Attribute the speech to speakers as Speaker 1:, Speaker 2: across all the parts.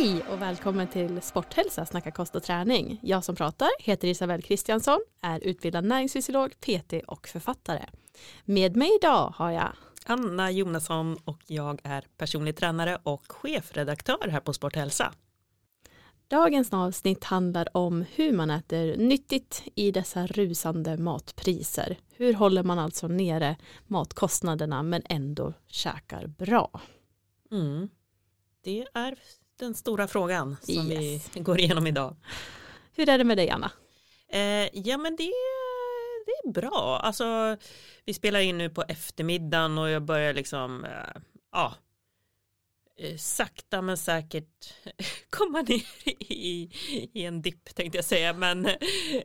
Speaker 1: Hej och välkommen till Sporthälsa, Snacka kost och träning. Jag som pratar heter Isabelle Kristiansson, är utbildad näringsfysiolog, PT och författare. Med mig idag har jag
Speaker 2: Anna Jonasson och jag är personlig tränare och chefredaktör här på Sporthälsa.
Speaker 1: Dagens avsnitt handlar om hur man äter nyttigt i dessa rusande matpriser. Hur håller man alltså nere matkostnaderna men ändå käkar bra?
Speaker 2: Mm. Det är den stora frågan som
Speaker 1: Yes.
Speaker 2: vi går igenom idag.
Speaker 1: Hur är det med dig Anna?
Speaker 2: Eh, ja men det, det är bra. Alltså, vi spelar in nu på eftermiddagen och jag börjar liksom, eh, ja, eh, sakta men säkert komma ner i, i en dipp tänkte jag säga. Men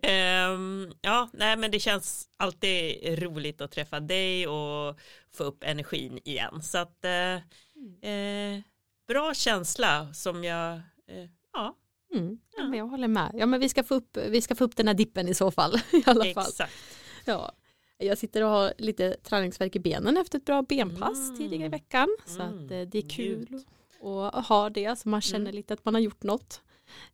Speaker 2: ehm, ja, nej men det känns alltid roligt att träffa dig och få upp energin igen. Så att eh, eh, bra känsla som jag, eh, ja,
Speaker 1: Mm, ja, men jag håller med. Ja, men vi ska, få upp, vi ska få upp den här dippen i så fall. I alla fall.
Speaker 2: exakt.
Speaker 1: Ja. Jag sitter och har lite träningsvärk i benen efter ett bra benpass
Speaker 2: Mm.
Speaker 1: tidigare i veckan. Så
Speaker 2: Mm,
Speaker 1: att eh, det är kul att ha det så man känner
Speaker 2: Mm.
Speaker 1: lite att man har gjort något.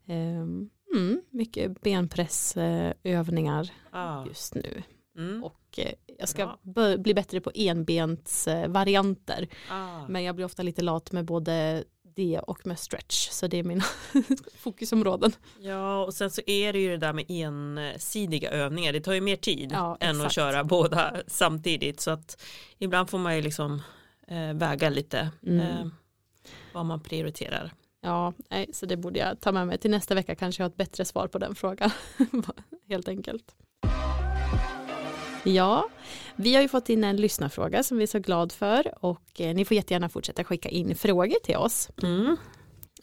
Speaker 1: Mm, mycket benpressövningar
Speaker 2: Ah,
Speaker 1: just nu.
Speaker 2: Mm,
Speaker 1: Och eh, jag ska
Speaker 2: Bra.
Speaker 1: bli bättre på enbensvarianter.
Speaker 2: ah.
Speaker 1: Men jag blir ofta lite lat med både det och med stretch. Så det är mina fokusområden.
Speaker 2: Ja, och sen så är det ju det där med ensidiga övningar. Det tar ju mer tid
Speaker 1: Ja,
Speaker 2: än att
Speaker 1: exakt.
Speaker 2: köra båda samtidigt. Så att ibland får man ju liksom eh, väga lite
Speaker 1: Mm.
Speaker 2: eh, vad man prioriterar.
Speaker 1: Ja, nej, så det borde jag ta med mig till nästa vecka kanske jag har ett bättre svar på den frågan. Helt enkelt. Ja, vi har ju fått in en lyssnarfråga som vi är så glad för och eh, ni får jättegärna fortsätta skicka in frågor till oss.
Speaker 2: Mm.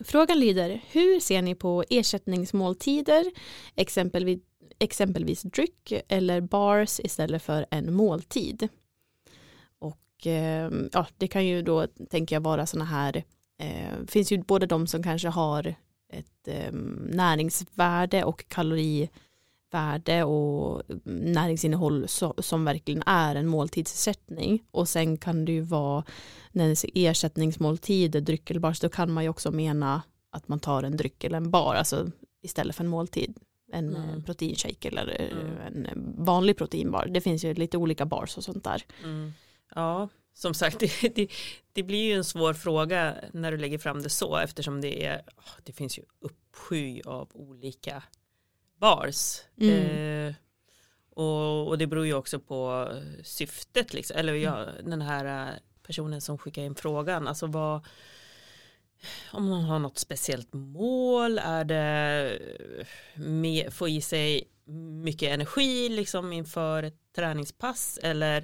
Speaker 1: Frågan lyder, hur ser ni på ersättningsmåltider, exempelvis, exempelvis dryck eller bars istället för en måltid? Och eh, ja, det kan ju då, tänker jag, vara sådana här, eh, finns ju både de som kanske har ett eh, näringsvärde och kalorivärde och näringsinnehåll som verkligen är en måltidsersättning och sen kan det ju vara när det är ersättningsmåltider, dryck eller bars, då kan man ju också mena att man tar en dryck eller en bar, alltså istället för en måltid. En
Speaker 2: Mm.
Speaker 1: mm. proteinshake eller eh,
Speaker 2: Mm.
Speaker 1: en vanlig proteinbar. Det finns ju lite olika bars och sånt där.
Speaker 2: Mm. Ja, som sagt, det, det, det blir ju en svår fråga när du lägger fram det så eftersom det är, det finns ju uppsky av olika bars.
Speaker 1: Mm.
Speaker 2: Eh, och, och det beror ju också på syftet, liksom. eller ja, den här eh, personen som skickar in frågan, alltså vad om man har något speciellt mål, är det med, få i sig mycket energi liksom inför ett träningspass eller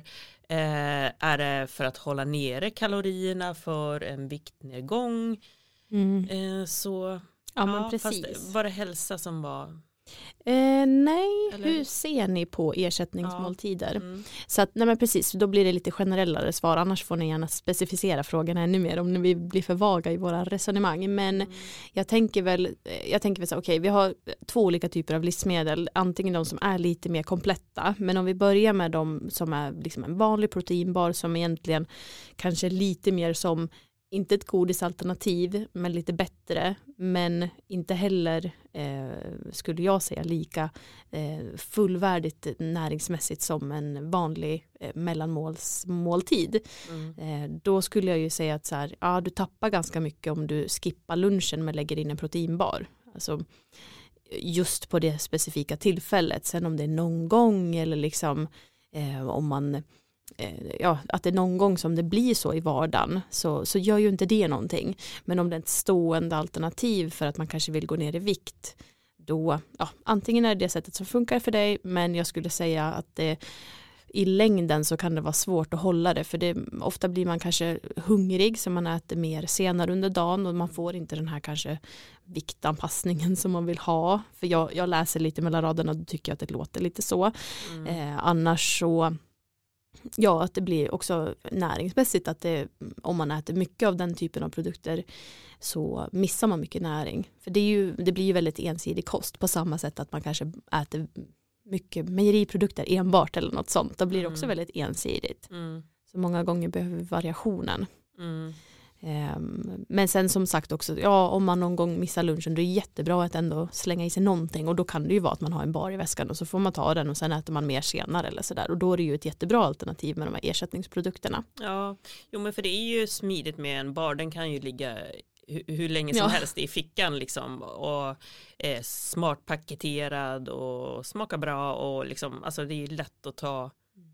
Speaker 2: eh, är det för att hålla nere kalorierna för en viktnedgång eh, så
Speaker 1: Ja,
Speaker 2: fast
Speaker 1: precis.
Speaker 2: var det hälsa som var
Speaker 1: Eh, nej,
Speaker 2: Eller-
Speaker 1: hur ser ni på ersättningsmåltider?
Speaker 2: mm.
Speaker 1: Så att, nej men precis, då blir det lite generellare svar, annars får ni gärna specificera frågan ännu mer om vi blir för vaga i våra resonemang. Men
Speaker 2: Mm.
Speaker 1: jag tänker väl, eh, jag tänker väl så, okej, vi har två olika typer av livsmedel, antingen de som är lite mer kompletta, men om vi börjar med de som är liksom en vanlig proteinbar som egentligen kanske är lite mer som inte ett godisalternativ, men lite bättre, men inte heller eh, skulle jag säga lika eh, fullvärdigt näringsmässigt som en vanlig eh, mellanmålsmåltid.
Speaker 2: Mm.
Speaker 1: Eh, då skulle jag ju säga att så här, ja, du tappar ganska mycket om du skippar lunchen men lägger in en proteinbar. Alltså, just på det specifika tillfället. Sen om det är någon gång eller liksom eh, om man ja, att det någon gång som det blir så i vardagen så, så gör ju inte det någonting. Men om det är ett stående alternativ för att man kanske vill gå ner i vikt då, ja, antingen är det det sättet som funkar för dig men jag skulle säga att det i längden så kan det vara svårt att hålla det för det, ofta blir man kanske hungrig så man äter mer senare under dagen och man får inte den här kanske viktanpassningen som man vill ha för jag, jag läser lite mellan raderna och tycker att det låter lite så
Speaker 2: Mm.
Speaker 1: eh, annars så ja att det blir också näringsmässigt att det, om man äter mycket av den typen av produkter så missar man mycket näring för det, är ju, det blir ju väldigt ensidig kost på samma sätt att man kanske äter mycket mejeriprodukter enbart eller något sånt då blir det också
Speaker 2: Mm.
Speaker 1: väldigt ensidigt
Speaker 2: Mm.
Speaker 1: så många gånger behöver vi variationen
Speaker 2: Mm.
Speaker 1: Ehm, men sen som sagt också, ja om man någon gång missar lunchen då är det jättebra att ändå slänga i sig någonting och då kan det ju vara att man har en bar i väskan och så får man ta den och sen äter man mer senare eller sådär och då är det ju ett jättebra alternativ med de här ersättningsprodukterna.
Speaker 2: Ja, jo men för det är ju smidigt med en bar, den kan ju ligga hur, länge som ja. helst i fickan liksom och är smart paketerad och smakar bra och liksom alltså det är lätt att ta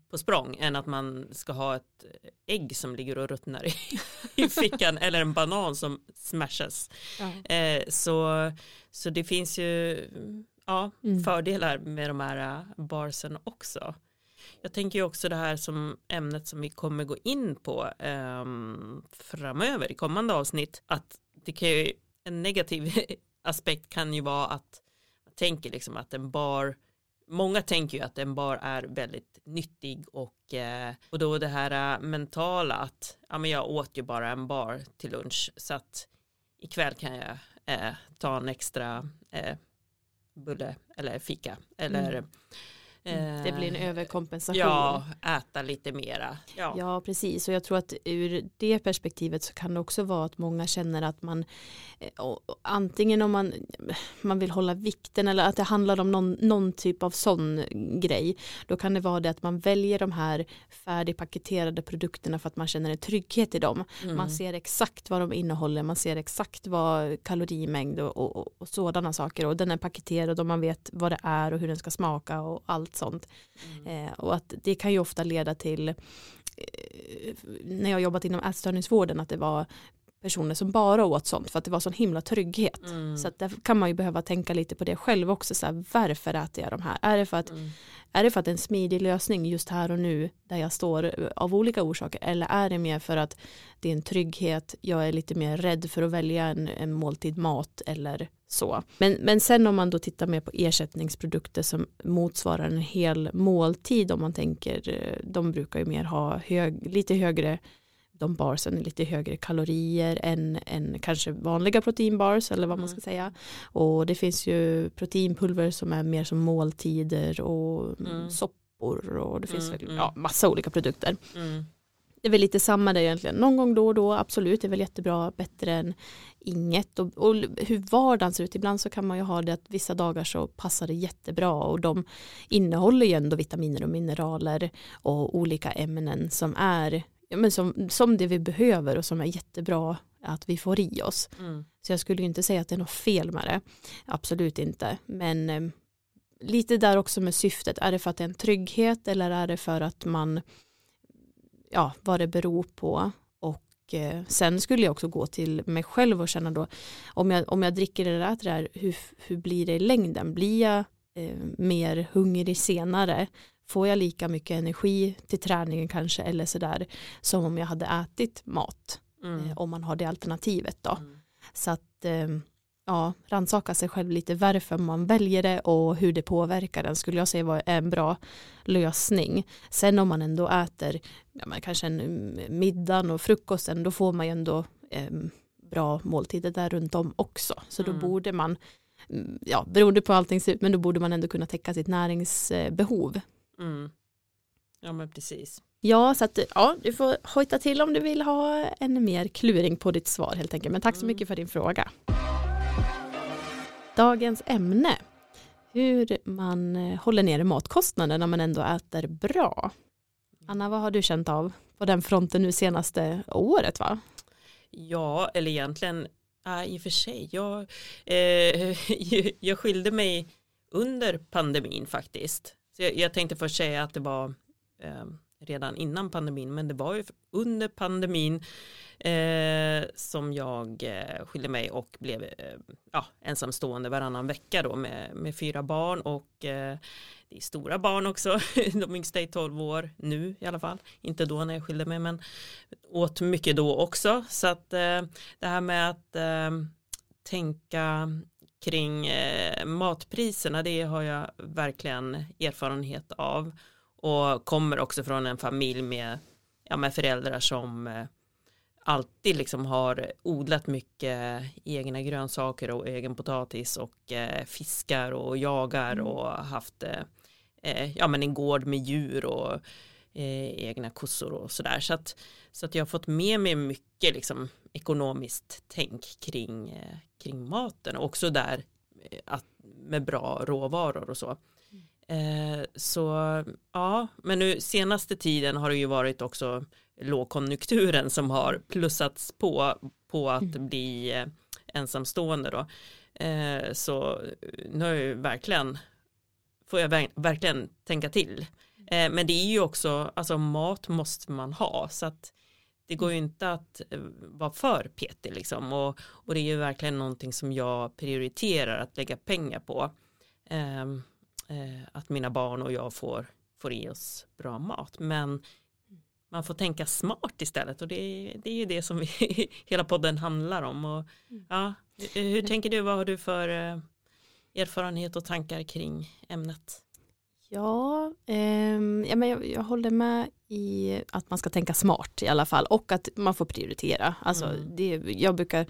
Speaker 2: på språng än att man ska ha ett ägg som ligger och ruttnar i, i fickan eller en banan som smashas. Ja. Eh, så, så det finns ju ja, mm. fördelar med de här barsen också. Jag tänker ju också det här som ämnet som vi kommer gå in på eh, framöver i kommande avsnitt att det kan ju, en negativ aspekt kan ju vara att man tänker liksom att en bar många tänker ju att en bar är väldigt nyttig och, eh, och då det här eh, mentala att ja, men jag åt ju bara en bar till lunch så att ikväll kan jag eh, ta en extra eh, bulle eller fika eller mm.
Speaker 1: Mm. Det blir en eh, överkompensation.
Speaker 2: Ja, äta lite mera.
Speaker 1: Ja. ja, precis. Och jag tror att ur det perspektivet så kan det också vara att många känner att man eh, antingen om man, man vill hålla vikten eller att det handlar om någon, någon typ av sån grej. Då kan det vara det att man väljer de här färdigpaketerade produkterna för att man känner en trygghet i dem. Mm. Man ser exakt vad de innehåller, man ser exakt vad kalorimängd och, och, och sådana saker och den är paketerad och man vet vad det är och hur den ska smaka och allt sånt. Mm. Eh, och att det kan ju ofta leda till, eh, när jag jobbat inom ätstörningsvården, att det var personer som bara åt sånt för att det var sån himla trygghet. Mm. Så att där kan man ju behöva tänka lite på det själv också. Så här, varför äter jag de här? Är det, för att, mm. är det för att det är en smidig lösning just här och nu där jag står av olika orsaker? Eller är det mer för att det är en trygghet, jag är lite mer rädd för att välja en, en måltid mat eller så. Men, men sen om man då tittar mer på ersättningsprodukter som motsvarar en hel måltid om man tänker, eh, de brukar ju mer ha hög, lite högre de barsen lite högre kalorier än, än kanske vanliga proteinbars eller vad man ska mm. säga. Och det finns ju proteinpulver som är mer som måltider och mm. soppor och det finns mm, väl, mm. ja, massa olika produkter. Det är väl lite samma där egentligen. Någon gång då och då, absolut, det är väl jättebra, bättre än inget. Och, och, hur vardagen ser ut, ibland så kan man ju ha det att vissa dagar så passar det jättebra och de innehåller ju ändå vitaminer och mineraler och olika ämnen som är ja, men som, som det vi behöver och som är jättebra att vi får i oss. Mm. Så jag skulle inte säga att det är något fel med det. Absolut inte. Men eh, lite där också med syftet. Är det för att det är en trygghet eller är det för att man ja, vad det beror på. Och eh, sen skulle jag också gå till mig själv och känna då om jag, om jag dricker eller äter det här, hur, hur blir det i längden? Blir jag eh, mer hungrig senare? Får jag lika mycket energi till träningen kanske eller sådär som om jag hade ätit mat? Mm. Eh, om man har det alternativet då. Mm. Så att eh, ja, rannsaka sig själv lite varför man väljer det och hur det påverkar den skulle jag säga var en bra lösning. Sen om man ändå äter ja, men kanske en middag och frukosten då får man ju ändå eh, bra måltider där runt om också. Så då mm. borde man, mm, ja beroende på allting ser ut, men då borde man ändå kunna täcka sitt näringsbehov.
Speaker 2: Mm. Ja men precis.
Speaker 1: Ja, så att ja, du får hojta till om du vill ha en mer kluring på ditt svar helt enkelt. Men tack så mm. mycket för din fråga. Dagens ämne. Hur man eh, håller nere matkostnader när man ändå äter bra. Anna, vad har du känt av på den fronten nu senaste året va?
Speaker 2: Ja, eller egentligen äh, i och för sig. Jag, eh, jag skilde mig under pandemin faktiskt. Så jag, jag tänkte först säga att det var eh, redan innan pandemin men det var ju under pandemin eh, som jag eh, skilde mig och blev eh, ja, ensamstående varannan vecka då med, med fyra barn och eh, det är stora barn också, de yngsta är 12 år nu i alla fall, inte då när jag skilde mig men åt mycket då också. Så att eh, det här med att eh, tänka kring eh, matpriserna det har jag verkligen erfarenhet av och kommer också från en familj med, ja, med föräldrar som eh, alltid liksom har odlat mycket egna grönsaker och egen potatis och eh, fiskar och jagar mm. och haft eh, eh, ja, men en gård med djur och eh, egna kossor och sådär. Så att, så att jag har fått med mig mycket liksom, ekonomiskt tänk kring, kring maten och också där eh, att, med bra råvaror och så. Eh, så ja, men nu senaste tiden har det ju varit också lågkonjunkturen som har plussats på på att mm. bli eh, ensamstående då. Eh, så nu har jag verkligen får jag verkligen tänka till. Eh, men det är ju också, alltså mat måste man ha så att det går ju inte att eh, vara för petig liksom och, och det är ju verkligen någonting som jag prioriterar att lägga pengar på. Ehm, eh, att mina barn och jag får, får i oss bra mat men man får tänka smart istället och det, det är ju det som vi, hela podden handlar om. Och, mm. ja, hur tänker du, vad har du för eh, erfarenhet och tankar kring ämnet?
Speaker 1: Ja, eh, ja men jag, jag, håller med i att man ska tänka smart i alla fall och att man får prioritera. Alltså, mm. det, jag brukar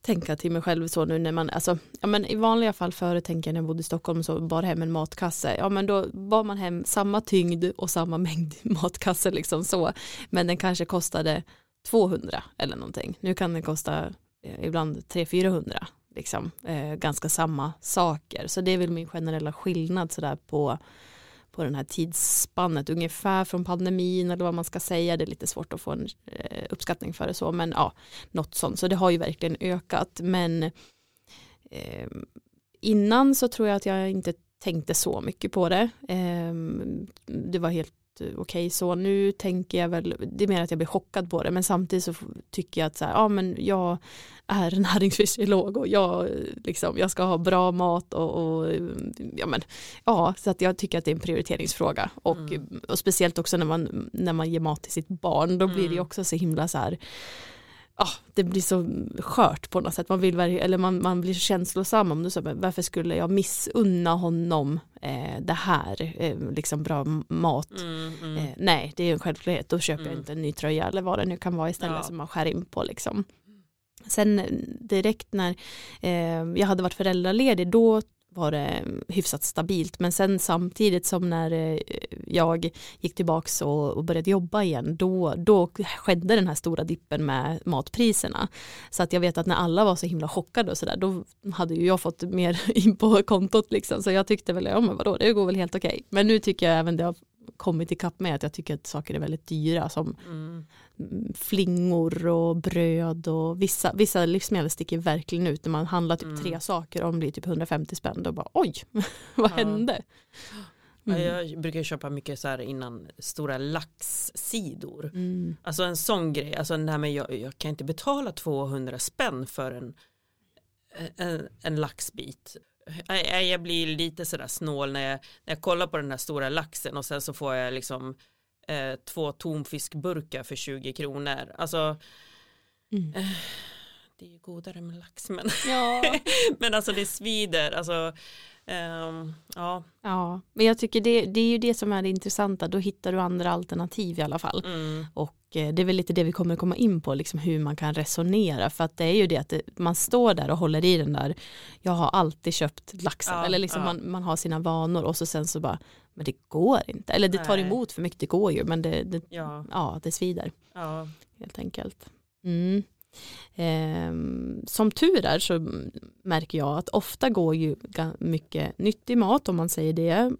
Speaker 1: tänka till mig själv så nu när man, alltså, ja men i vanliga fall före tänker jag när jag bodde i Stockholm så bar hem en matkasse, ja men då bar man hem samma tyngd och samma mängd matkasse liksom så, men den kanske kostade 200 eller någonting, nu kan den kosta eh, ibland 300-400 liksom, eh, ganska samma saker, så det är väl min generella skillnad sådär på på den här tidsspannet ungefär från pandemin eller vad man ska säga. Det är lite svårt att få en eh, uppskattning för det så men ja, något sånt. Så det har ju verkligen ökat men eh, innan så tror jag att jag inte tänkte så mycket på det. Eh, det var helt okej okay, så nu tänker jag väl, det är mer att jag blir chockad på det men samtidigt så tycker jag att så här, ja men jag är näringsfysiolog och jag, liksom, jag ska ha bra mat och, och, ja men ja så att jag tycker att det är en prioriteringsfråga och, mm. och speciellt också när man, när man ger mat till sitt barn då blir det mm. också så himla så här ah, det blir så skört på något sätt. Man, vill, eller man, man blir känslosam om det. Så, varför skulle jag missunna honom eh, det här, eh, liksom bra mat. Mm, mm. Eh, nej, det är en självklarhet. Då köper mm. jag inte en ny tröja eller vad det nu kan vara istället ja. som man skär in på. Liksom. Sen direkt när eh, jag hade varit föräldraledig då var det mm, hyfsat stabilt. Men sen samtidigt som när eh, jag gick tillbaks och, började jobba igen då, då skedde den här stora dippen med matpriserna. Så att jag vet att när alla var så himla chockade och sådär då hade ju jag fått mer in på kontot liksom. Så jag tyckte väl ja men vadå det går väl helt okej. Men nu tycker jag även det har kommit ikapp med att jag tycker att saker är väldigt dyra som mm. flingor och bröd och vissa, vissa livsmedel sticker verkligen ut när man handlar typ mm. tre saker och de blir typ 150 spänn då bara oj vad ja. hände?
Speaker 2: Mm. Jag brukar köpa mycket så här innan stora laxsidor. Mm. Alltså en sån grej, alltså nej men jag, jag kan inte betala 200 spänn för en, en, en laxbit jag blir lite sådär snål när jag, när jag kollar på den här stora laxen och sen så får jag liksom eh, två tonfiskburkar för 20 kronor. Alltså mm. eh, det är ju godare med lax men, ja. men alltså det svider. Alltså, Um, ja.
Speaker 1: ja, men jag tycker det, det är ju det som är det intressanta. Då hittar du andra alternativ i alla fall. Mm. Och eh, det är väl lite det vi kommer komma in på, liksom hur man kan resonera. För att det är ju det att man står där och håller i den där, jag har alltid köpt laxen. Ja, eller liksom ja. man, man har sina vanor och så sen så bara, men det går inte. Eller det tar emot för mycket, det går ju, men det, det ja. ja. det svider. Helt enkelt. Mm. Eh, som tur är så märker jag att ofta går ju mycket nyttig mat om man säger det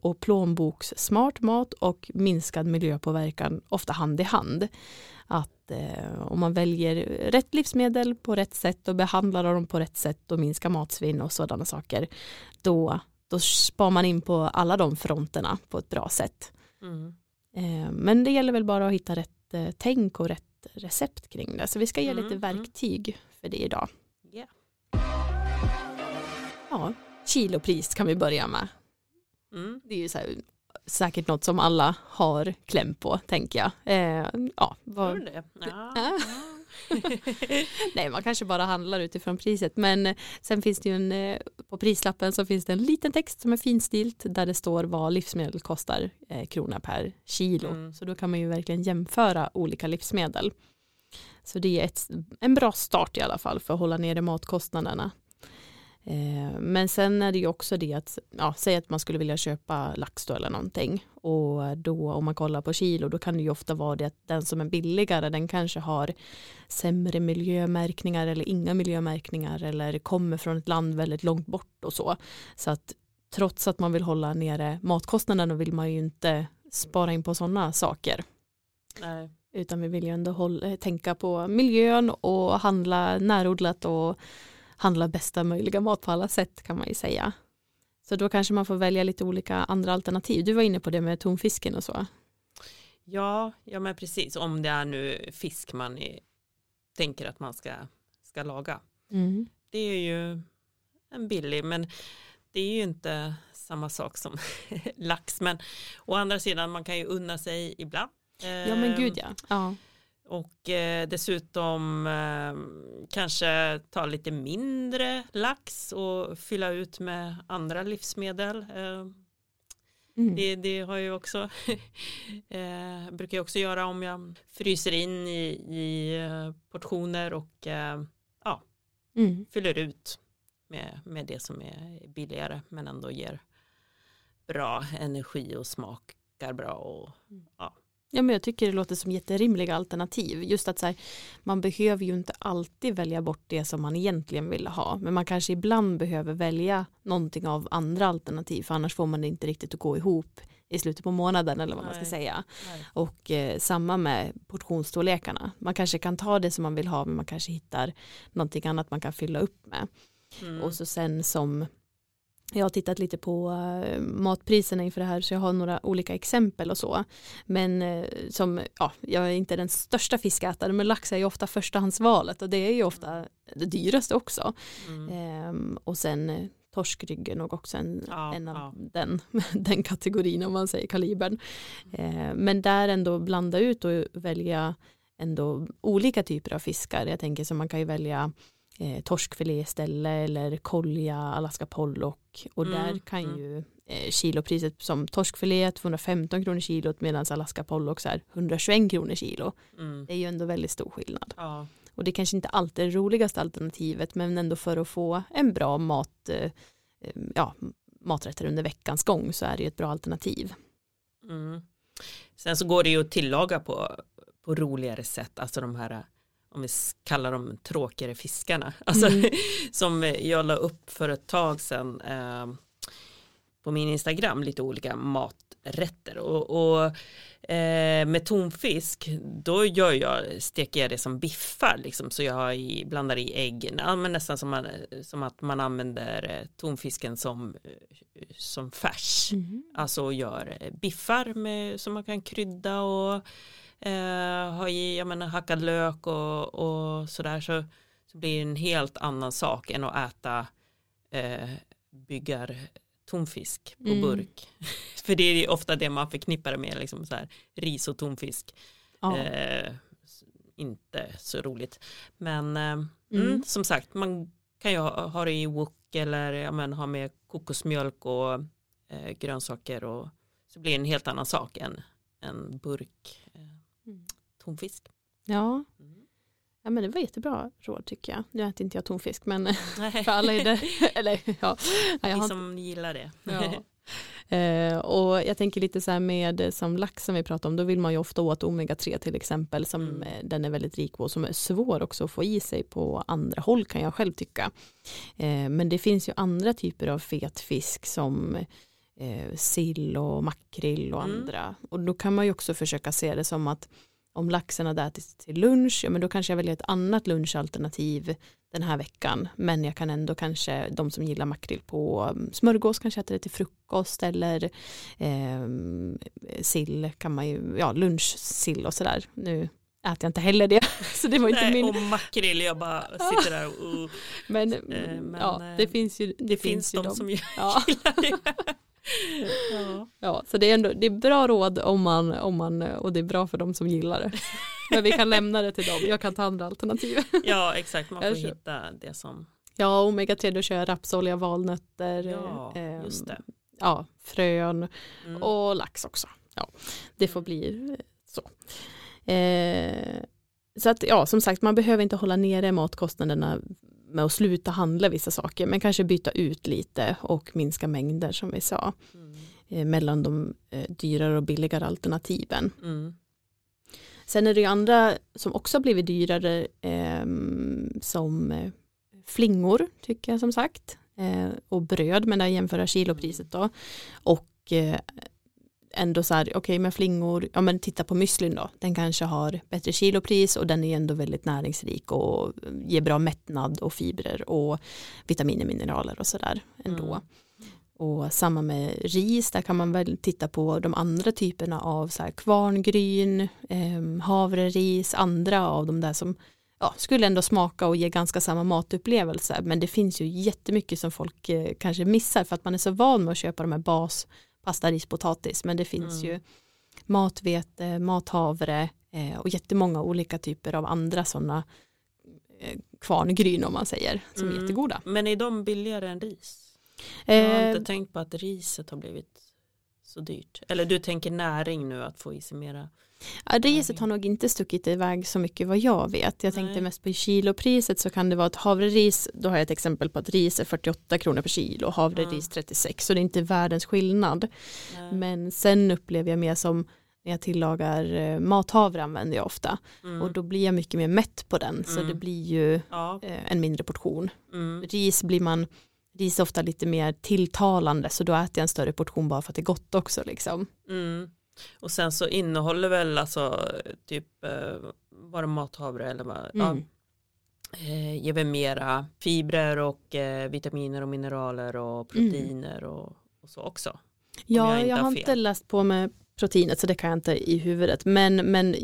Speaker 1: och plånbokssmart mat och minskad miljöpåverkan ofta hand i hand. Att eh, om man väljer rätt livsmedel på rätt sätt och behandlar dem på rätt sätt och minskar matsvinn och sådana saker då, då spar man in på alla de fronterna på ett bra sätt. Mm. Eh, men det gäller väl bara att hitta rätt eh, tänk och rätt recept kring det. Så vi ska ge mm, lite mm. verktyg för det idag. Yeah. Ja, kilopris kan vi börja med. Mm. Det är ju här, säkert något som alla har kläm på, tänker jag. Eh, ja,
Speaker 2: vad... det? Ja.
Speaker 1: Nej, man kanske bara handlar utifrån priset. Men sen finns det ju en, eh, på prislappen så finns det en liten text som är finstilt där det står vad livsmedel kostar eh, krona per kilo. Mm. Så då kan man ju verkligen jämföra olika livsmedel. Så det är ett, en bra start i alla fall för att hålla nere matkostnaderna. Eh, men sen är det ju också det att, ja, säg att man skulle vilja köpa lax då eller någonting och då om man kollar på kilo då kan det ju ofta vara det att den som är billigare den kanske har sämre miljömärkningar eller inga miljömärkningar eller kommer från ett land väldigt långt bort och så. Så att trots att man vill hålla nere matkostnaderna vill man ju inte spara in på sådana saker.
Speaker 2: Nej.
Speaker 1: Utan vi vill ju ändå hålla, tänka på miljön och handla närodlat och handla bästa möjliga mat på alla sätt kan man ju säga. Så då kanske man får välja lite olika andra alternativ. Du var inne på det med tonfisken och så.
Speaker 2: Ja, ja men precis. Om det är nu fisk man är, tänker att man ska, ska laga.
Speaker 1: Mm.
Speaker 2: Det är ju en billig, men det är ju inte samma sak som lax. Men å andra sidan, man kan ju unna sig ibland.
Speaker 1: Ja men gud ja. ja.
Speaker 2: Och eh, dessutom eh, kanske ta lite mindre lax och fylla ut med andra livsmedel. Eh, mm. det, det, har jag också, eh, brukar jag också göra om jag fryser in i, i eh, portioner och eh, ja, mm. fyller ut med, med det som är billigare men ändå ger bra energi och smakar bra. Och,
Speaker 1: mm. ja. Ja, men jag tycker det låter som jätterimliga alternativ. Just att så här, man behöver ju inte alltid välja bort det som man egentligen vill ha. Men man kanske ibland behöver välja någonting av andra alternativ. För annars får man det inte riktigt att gå ihop i slutet på månaden eller vad Nej. man ska säga. Nej. Och eh, samma med portionsstorlekarna. Man kanske kan ta det som man vill ha men man kanske hittar någonting annat man kan fylla upp med. Mm. Och så sen som jag har tittat lite på uh, matpriserna inför det här så jag har några olika exempel och så. Men uh, som, ja, jag är inte den största fiskätaren men lax är ju ofta förstahandsvalet och det är ju ofta det dyraste också. Mm. Um, och sen uh, torskryggen och också en, ja, en av ja. den, den kategorin om man säger kalibern. Mm. men där ändå blanda ut och välja ändå olika typer av fiskar. Jag tänker så man kan ju välja eh, torskfilé istället eller kolja, Alaska pollock och mm, där kan mm. ju eh, kilopriset som torskfilé 215 kronor kilot medan Alaska pollock här 121 kronor kilo. Mm. Det är ju ändå väldigt stor skillnad. Ja. Och det kanske inte alltid är det roligaste alternativet men ändå för att få en bra mat, eh, eh ja, maträtter under veckans gång så är det ju ett bra alternativ.
Speaker 2: Mm. Sen så går det ju att tillaga på, på roligare sätt, alltså de här om vi kallar dem tråkigare fiskarna. Alltså, mm. som jag la upp för ett tag sedan eh, på min Instagram lite olika maträtter och, och eh, med tonfisk då gör jag, steker jag det som biffar liksom så jag i, blandar i ägg, ja, men nästan som, man, som att man använder eh, tonfisken som, som färs, mm. alltså gör biffar med, som man kan krydda och eh, ha i jag menar, hackad lök och, och sådär så, så blir det en helt annan sak än att äta eh, byggar tonfisk på mm. burk. För det är ofta det man förknippar det med, liksom så här, ris och tonfisk. Ja. Eh, inte så roligt. Men eh, mm. Mm, som sagt, man kan ju ha, ha det i wok eller ja, men, ha med kokosmjölk och eh, grönsaker och så blir det en helt annan sak än en burk Mm. Tonfisk.
Speaker 1: Ja. Mm. Ja men det var jättebra råd tycker jag. Nu äter inte jag tonfisk men för alla är det. Eller, ja.
Speaker 2: ja jag som gillar det. Ja.
Speaker 1: Eh, och jag tänker lite så här med som lax som vi pratar om, då vill man ju ofta åt omega-3 till exempel, som mm. Eh, den är väldigt rik på, som är svår också att få i sig på andra håll kan jag själv tycka. Eh, men det finns ju andra typer av fet fisk som eh, sill och makrill och mm. andra. Och då kan man ju också försöka se det som att om laxen hade ätits till lunch, ja men då kanske jag väljer ett annat lunchalternativ den här veckan. Men jag kan ändå kanske, de som gillar makrill på mm, smörgås kanske äter det till frukost eller eh, sill kan man ju, ja lunchsill och sådär. Nu äter jag inte heller det. Så det var inte
Speaker 2: Nej,
Speaker 1: min...
Speaker 2: Och makrill, jag bara sitter där och... Uh,
Speaker 1: men, eh, men ja, det eh, finns ju det,
Speaker 2: det finns, finns de, de som ja. gillar det
Speaker 1: ja. ja, så det är ändå det är bra råd om man, om man, och det är bra för de som gillar det. Men vi kan lämna det till dem, jag kan ta andra alternativ.
Speaker 2: Ja, exakt, man får hitta det som.
Speaker 1: Ja, omega-3 då kör jag rapsolja, valnötter,
Speaker 2: ja, eh, just det.
Speaker 1: ja, frön mm. och lax också. Ja, det får bli så. Eh, så att ja, som sagt, man behöver inte hålla nere matkostnaderna med att sluta handla vissa saker men kanske byta ut lite och minska mängder som vi sa
Speaker 2: Mm.
Speaker 1: eh, mellan de eh, dyrare och billigare alternativen.
Speaker 2: Mm.
Speaker 1: Sen är det ju andra som också har blivit dyrare eh, som flingor tycker jag som sagt eh, och bröd men där jämföra kilopriset då och eh, ändå så här okej med flingor ja men titta på müslin då den kanske har bättre kilopris och den är ändå väldigt näringsrik och ger bra mättnad och fibrer och vitaminer mineraler och sådär ändå.
Speaker 2: Mm.
Speaker 1: Och samma med ris, där kan man väl titta på de andra typerna av så här kvarngryn, eh, havreris, andra av de där som ja, skulle ändå smaka och ge ganska samma matupplevelse. Men det finns ju jättemycket som folk eh, kanske missar för att man är så van med att köpa de här bas, pasta, ris, potatis. Men det finns
Speaker 2: Mm.
Speaker 1: ju matvete, mathavre eh, och jättemånga olika typer av andra sådana eh, kvarngryn om man säger, som är
Speaker 2: Mm.
Speaker 1: jättegoda.
Speaker 2: Men är de billigare än ris? Jag har
Speaker 1: Eh,
Speaker 2: inte tänkt på att riset har blivit så dyrt. Eller du tänker näring nu att få i sig mera.
Speaker 1: Ja, riset har nog inte stuckit iväg så mycket vad jag vet. Jag tänkte
Speaker 2: Nej.
Speaker 1: mest på kilopriset så kan det vara ett havreris, då har jag ett exempel på att ris är 48 kronor per kilo och havreris 36 så det är inte världens skillnad.
Speaker 2: Nej.
Speaker 1: Men sen upplever jag mer som när jag tillagar eh, mathavre använder jag ofta
Speaker 2: Mm.
Speaker 1: och då blir jag mycket mer mätt på den så
Speaker 2: Mm.
Speaker 1: det blir ju
Speaker 2: ja.
Speaker 1: eh, en mindre portion.
Speaker 2: Mm.
Speaker 1: Ris blir man Ris är ofta lite mer tilltalande så då äter jag en större portion bara för att det är gott också liksom.
Speaker 2: Mm. Och sen så innehåller väl alltså typ eh, var det mathavre eller vad, ja,
Speaker 1: Mm.
Speaker 2: eh, ger väl mera fibrer och eh, vitaminer och mineraler och proteiner och, och så också. jag
Speaker 1: Ja,
Speaker 2: inte
Speaker 1: jag
Speaker 2: har
Speaker 1: har inte läst på med proteinet så det kan jag inte i huvudet. Men, men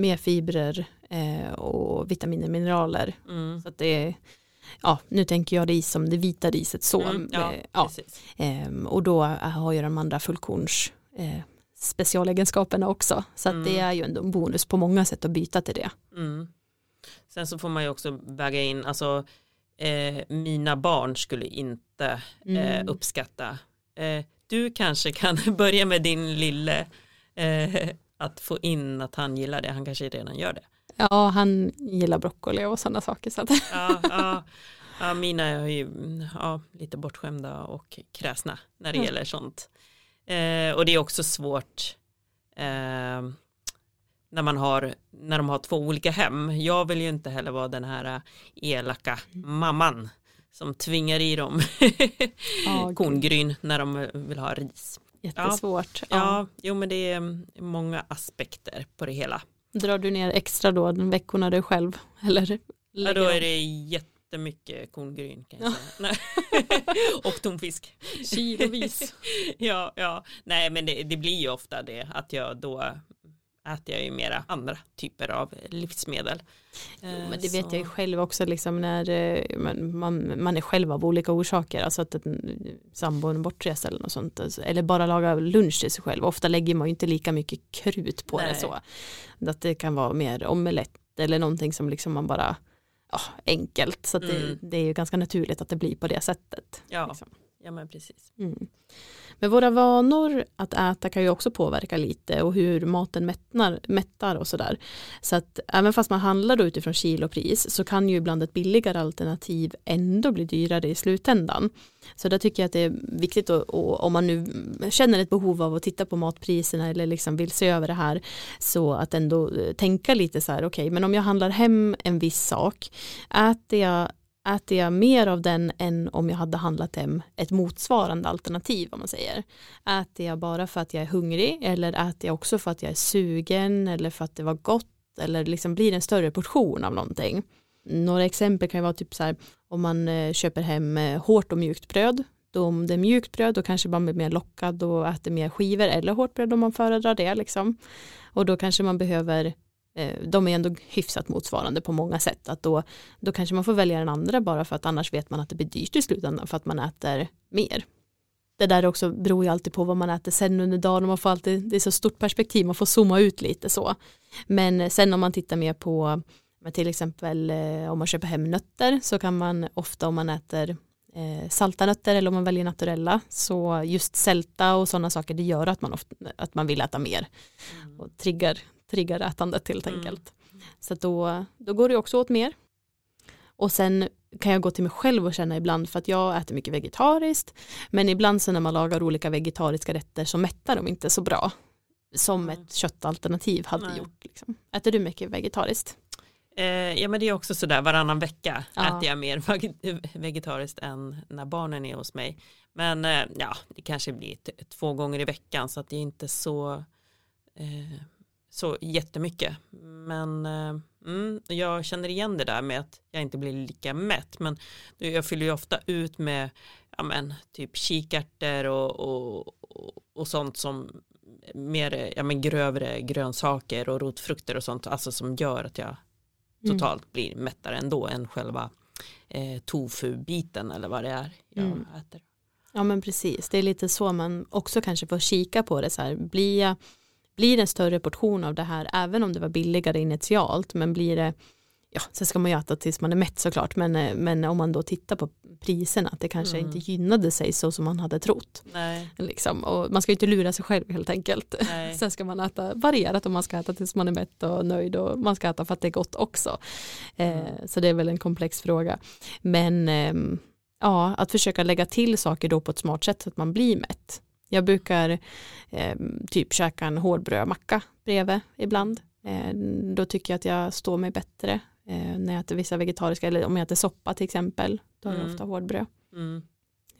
Speaker 1: med fibrer eh, och vitaminer, mineraler.
Speaker 2: Mm.
Speaker 1: Så att det är, ja, nu tänker jag ris som det vita riset så.
Speaker 2: Mm, ja,
Speaker 1: Eh, ja, ehm, och då har ju de andra fullkorns eh, specialegenskaperna också. Så
Speaker 2: Mm.
Speaker 1: det är ju en bonus på många sätt att byta till det.
Speaker 2: Mm. Sen så får man ju också väga in, alltså eh, mina barn skulle inte eh,
Speaker 1: Mm.
Speaker 2: uppskatta. Eh, du kanske kan börja med din lille eh, att få in att han gillar det, han kanske redan gör det.
Speaker 1: Ja, han gillar broccoli och sådana saker. Så att,
Speaker 2: Ja, ja, ja, mina är ju mm, ja, lite bortskämda och kräsna när det
Speaker 1: Ja.
Speaker 2: gäller sånt. Eh, och det är också svårt eh, när man har när de har två olika hem. Jag vill ju inte heller vara den här elaka mamman som tvingar i dem
Speaker 1: Ja, gud.
Speaker 2: korngryn när de vill ha ris.
Speaker 1: jättesvårt. Ja.
Speaker 2: Ja, jo men det är mm, många aspekter på det hela.
Speaker 1: Drar du ner extra då den veckorna du själv? Eller
Speaker 2: Ja, då är det jättemycket korngryn kan jag
Speaker 1: Ja.
Speaker 2: säga. Och tonfisk.
Speaker 1: kilovis.
Speaker 2: ja, ja, nej men det, det blir ju ofta det att jag då äter jag ju mera andra typer av livsmedel.
Speaker 1: Jo,
Speaker 2: Eh,
Speaker 1: men det vet
Speaker 2: så-
Speaker 1: jag ju själv också liksom när eh, man, man, man är själv av olika orsaker, alltså att sambon är bortrest eller något sånt, alltså, eller bara laga lunch till sig själv. Ofta lägger man ju inte lika mycket krut på det
Speaker 2: Nej.
Speaker 1: så. Att det kan vara mer omelett eller någonting som liksom man bara, ja, enkelt. Så att det,
Speaker 2: Mm.
Speaker 1: det är ju ganska naturligt att det blir på det sättet.
Speaker 2: Ja,
Speaker 1: liksom
Speaker 2: ja men precis.
Speaker 1: Mm. Men våra vanor att äta kan ju också påverka lite och hur maten mättnar, mättar och sådär. Så att även fast man handlar då utifrån kilopris så kan ju ibland ett billigare alternativ ändå bli dyrare i slutändan. Så där tycker jag att det är viktigt att, och om man nu känner ett behov av att titta på matpriserna eller liksom vill se över det här så att ändå tänka lite så här okej men om jag handlar hem en viss sak äter jag äter jag mer av den än om jag hade handlat hem ett motsvarande alternativ om man säger. Äter jag bara för att jag är hungrig eller äter jag också för att jag är sugen eller för att det var gott eller liksom blir en större portion av någonting. Några exempel kan ju vara typ så här om man eh, köper hem eh, hårt och mjukt bröd. Då om det är mjukt bröd då kanske man blir mer lockad och äter mer skivor eller hårt bröd om man föredrar det liksom. Och då kanske man behöver de är ändå hyfsat motsvarande på många sätt. Att då, då kanske man får välja den andra bara för att annars vet man att det blir dyrt i slutändan för att man äter mer. Det där också beror ju alltid på vad man äter sen under dagen och man får alltid, det är så stort perspektiv, man får zooma ut lite så. Men sen om man tittar mer på till exempel eh, om man köper hem nötter så kan man ofta om man äter eh, salta nötter eller om man väljer naturella så just sälta och sådana saker det gör att man, ofta, att man vill äta mer
Speaker 2: Mm.
Speaker 1: och triggar, triggar ätandet helt
Speaker 2: Mm.
Speaker 1: enkelt. Så att då, då går det också åt mer. Och sen kan jag gå till mig själv och känna ibland för att jag äter mycket vegetariskt men ibland så när man lagar olika vegetariska rätter så mättar de inte så bra som
Speaker 2: Mm.
Speaker 1: ett köttalternativ hade
Speaker 2: Nej.
Speaker 1: gjort. Liksom. Äter du mycket vegetariskt?
Speaker 2: Eh, ja men det är också sådär varannan vecka
Speaker 1: Ja.
Speaker 2: äter jag mer veg- vegetariskt än när barnen är hos mig. Men eh, ja, det kanske blir två gånger i veckan så att det är inte så, eh, så jättemycket. Men eh, mm, jag känner igen det där med att jag inte blir lika mätt. Men jag fyller ju ofta ut med ja, men, typ kikärtor och, och, och, sånt som mer ja, men grövre grönsaker och rotfrukter och sånt. Alltså som gör att jag
Speaker 1: Mm.
Speaker 2: totalt blir mättare ändå än själva eh, tofu-biten eller vad det är jag
Speaker 1: Mm.
Speaker 2: äter.
Speaker 1: Ja men precis, det är lite så man också kanske får kika på det så här, blir, jag, blir det en större portion av det här även om det var billigare initialt men blir det, ja sen ska man ju äta tills man är mätt såklart men, eh, men om man då tittar på priserna att det kanske
Speaker 2: Mm.
Speaker 1: inte gynnade sig så som man hade trott.
Speaker 2: Nej,
Speaker 1: Liksom. Och man ska ju inte lura sig själv helt enkelt.
Speaker 2: nej.
Speaker 1: Sen ska man äta varierat om man ska äta tills man är mätt och nöjd och man ska äta för att det är gott också. Eh,
Speaker 2: Mm.
Speaker 1: så det är väl en komplex fråga. Men ehm, ja, att försöka lägga till saker då på ett smart sätt så att man blir mätt. Jag brukar ehm, typ käka en hårdbrödmacka bredvid ibland. Eh, då tycker jag att jag står mig bättre eh, när jag äter vissa vegetariska eller om jag äter soppa till exempel. Då har jag
Speaker 2: Mm.
Speaker 1: ofta hårdbröd.
Speaker 2: Mm.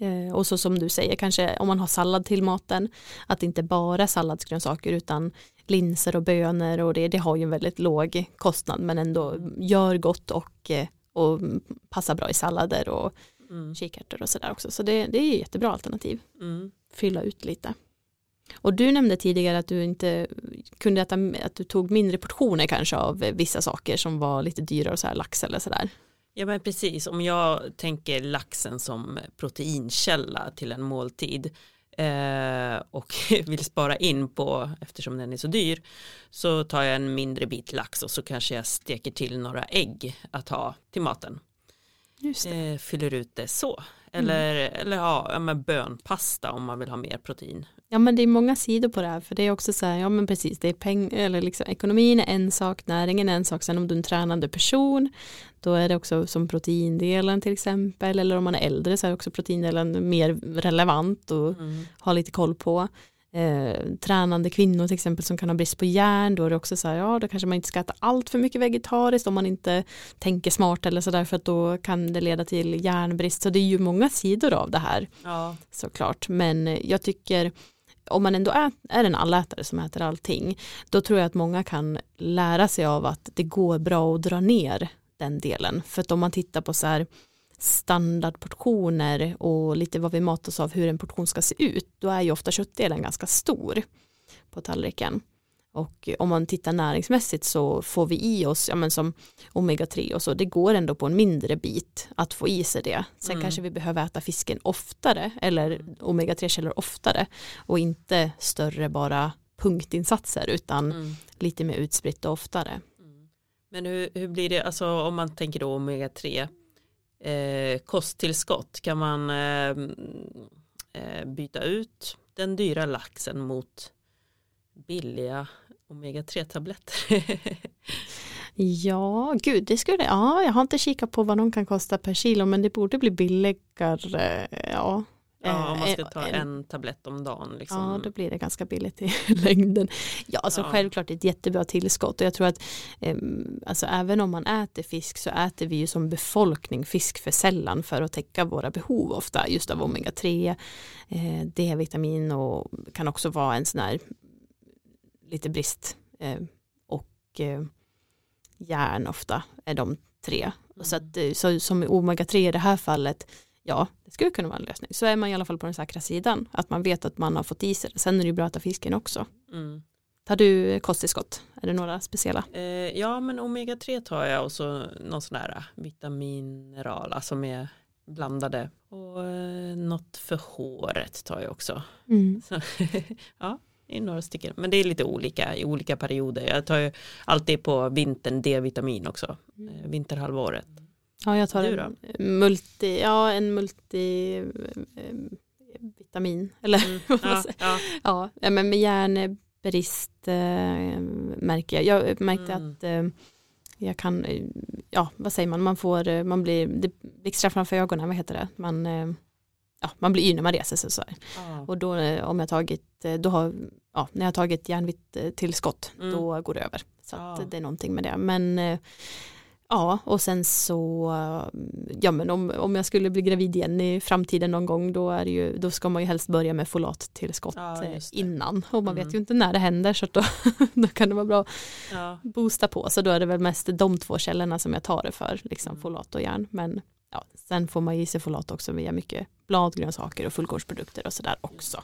Speaker 1: Eh, och så som du säger, kanske om man har sallad till maten, att det inte bara är salladsgrönsaker utan linser och bönor och det, det har ju en väldigt låg kostnad men ändå gör gott och, eh, och passar bra i sallader och
Speaker 2: Mm.
Speaker 1: kikärtor och sådär också. Så det, det är jättebra alternativ,
Speaker 2: Mm.
Speaker 1: Fylla ut lite. Och du nämnde tidigare att du inte kunde äta, att du tog mindre portioner kanske av vissa saker som var lite dyrare och så här lax eller sådär.
Speaker 2: Ja men precis, om jag tänker laxen som proteinkälla till en måltid eh, och vill spara in på eftersom den är så dyr så tar jag en mindre bit lax och så kanske jag steker till några ägg att ha till maten.
Speaker 1: Just det.
Speaker 2: Eh, fyller ut det så. Eller, eller ja, men bönpasta om man vill ha mer protein.
Speaker 1: Ja men det är många sidor på det här för det är också så här, ja men precis, det är peng, eller liksom, ekonomin är en sak, näringen är en sak, sen om du är en tränande person, då är det också som proteindelen till exempel, eller om man är äldre så är också proteindelen mer relevant och
Speaker 2: Mm.
Speaker 1: ha lite koll på. Eh, tränande kvinnor till exempel som kan ha brist på järn, då är det också så här, ja då kanske man inte ska äta allt för mycket vegetariskt om man inte tänker smart eller sådär för att då kan det leda till järnbrist, så det är ju många sidor av det här
Speaker 2: Ja,
Speaker 1: såklart. Men jag tycker om man ändå är, är en allätare som äter allting då tror jag att många kan lära sig av att det går bra att dra ner den delen. För att om man tittar på så här standardportioner och lite vad vi matas av hur en portion ska se ut då är ju ofta köttdelen ganska stor på tallriken. Och om man tittar näringsmässigt så får vi i oss, ja men som omega-3 och så, det går ändå på en mindre bit att få i sig det. Sen
Speaker 2: Mm.
Speaker 1: kanske vi behöver äta fisken oftare eller omega-3 källor oftare och inte större bara punktinsatser utan
Speaker 2: mm.
Speaker 1: lite mer utspritt och oftare.
Speaker 2: Men hur, hur blir det, alltså om man tänker då omega-3, eh, kosttillskott, kan man ehm, eh, byta ut den dyra laxen mot billiga omega-3-tabletter?
Speaker 1: Ja, gud, det skulle, ja, jag har inte kikat på vad de kan kosta per kilo men det borde bli billigare, ja
Speaker 2: ja, om man ska
Speaker 1: Eh,
Speaker 2: ta
Speaker 1: eh,
Speaker 2: en tablett om dagen. Liksom.
Speaker 1: Ja, då blir det ganska billigt i längden. Ja, alltså
Speaker 2: Ja.
Speaker 1: självklart ett jättebra tillskott och jag tror att ehm, alltså även om man äter fisk så äter vi ju som befolkning fisk för sällan för att täcka våra behov ofta just av omega-3, eh, D-vitamin och kan också vara en sån här lite brist eh, och eh, järn ofta är de tre. Så, att, eh, så som omega-3 i det här fallet ja, det skulle kunna vara en lösning. Så är man i alla fall på den säkra sidan, att man vet att man har fått i sig det. Sen är det ju bra att äta fisken också.
Speaker 2: Mm.
Speaker 1: Tar du kosttillskott? Är det några speciella?
Speaker 2: Eh, ja, men omega-3 tar jag och så någon sån här vitamineral, alltså med blandade. Och eh, något för håret tar jag också. Så, ja, det är några stycken. Men det är lite olika i olika perioder. Jag tar ju alltid på vintern D-vitamin också. Eh, vinterhalvåret.
Speaker 1: Ja, jag tar en multi, ja, en multi eh, vitamin. Eller
Speaker 2: Mm.
Speaker 1: vad man
Speaker 2: Ja,
Speaker 1: säger.
Speaker 2: ja.
Speaker 1: ja, men med järnbrist eh, märker jag. Jag märkte
Speaker 2: Mm.
Speaker 1: att eh, jag kan, eh, ja vad säger man, man får, man blir, det blixtrar framför ögonen, vad heter det? Man, eh, ja, man blir yr när man reser sig så.
Speaker 2: Ja.
Speaker 1: Och då om jag tagit, då har, ja, när jag tagit järnvitt tillskott,
Speaker 2: Mm.
Speaker 1: då går det över. Så
Speaker 2: Ja.
Speaker 1: det är någonting med det. Men ja, och sen så, ja men om, om jag skulle bli gravid igen i framtiden någon gång, då, är ju, då ska man ju helst börja med folat-tillskott
Speaker 2: Ja,
Speaker 1: eh, innan. Och man
Speaker 2: Mm.
Speaker 1: vet ju inte när det händer, så då, då kan det vara bra
Speaker 2: Ja.
Speaker 1: att boosta på. Så då är det väl mest de två källorna som jag tar det för, liksom
Speaker 2: Mm.
Speaker 1: folat och järn. Men ja, sen får man i sig folat också via mycket bladgrönsaker och fullkornsprodukter och sådär också.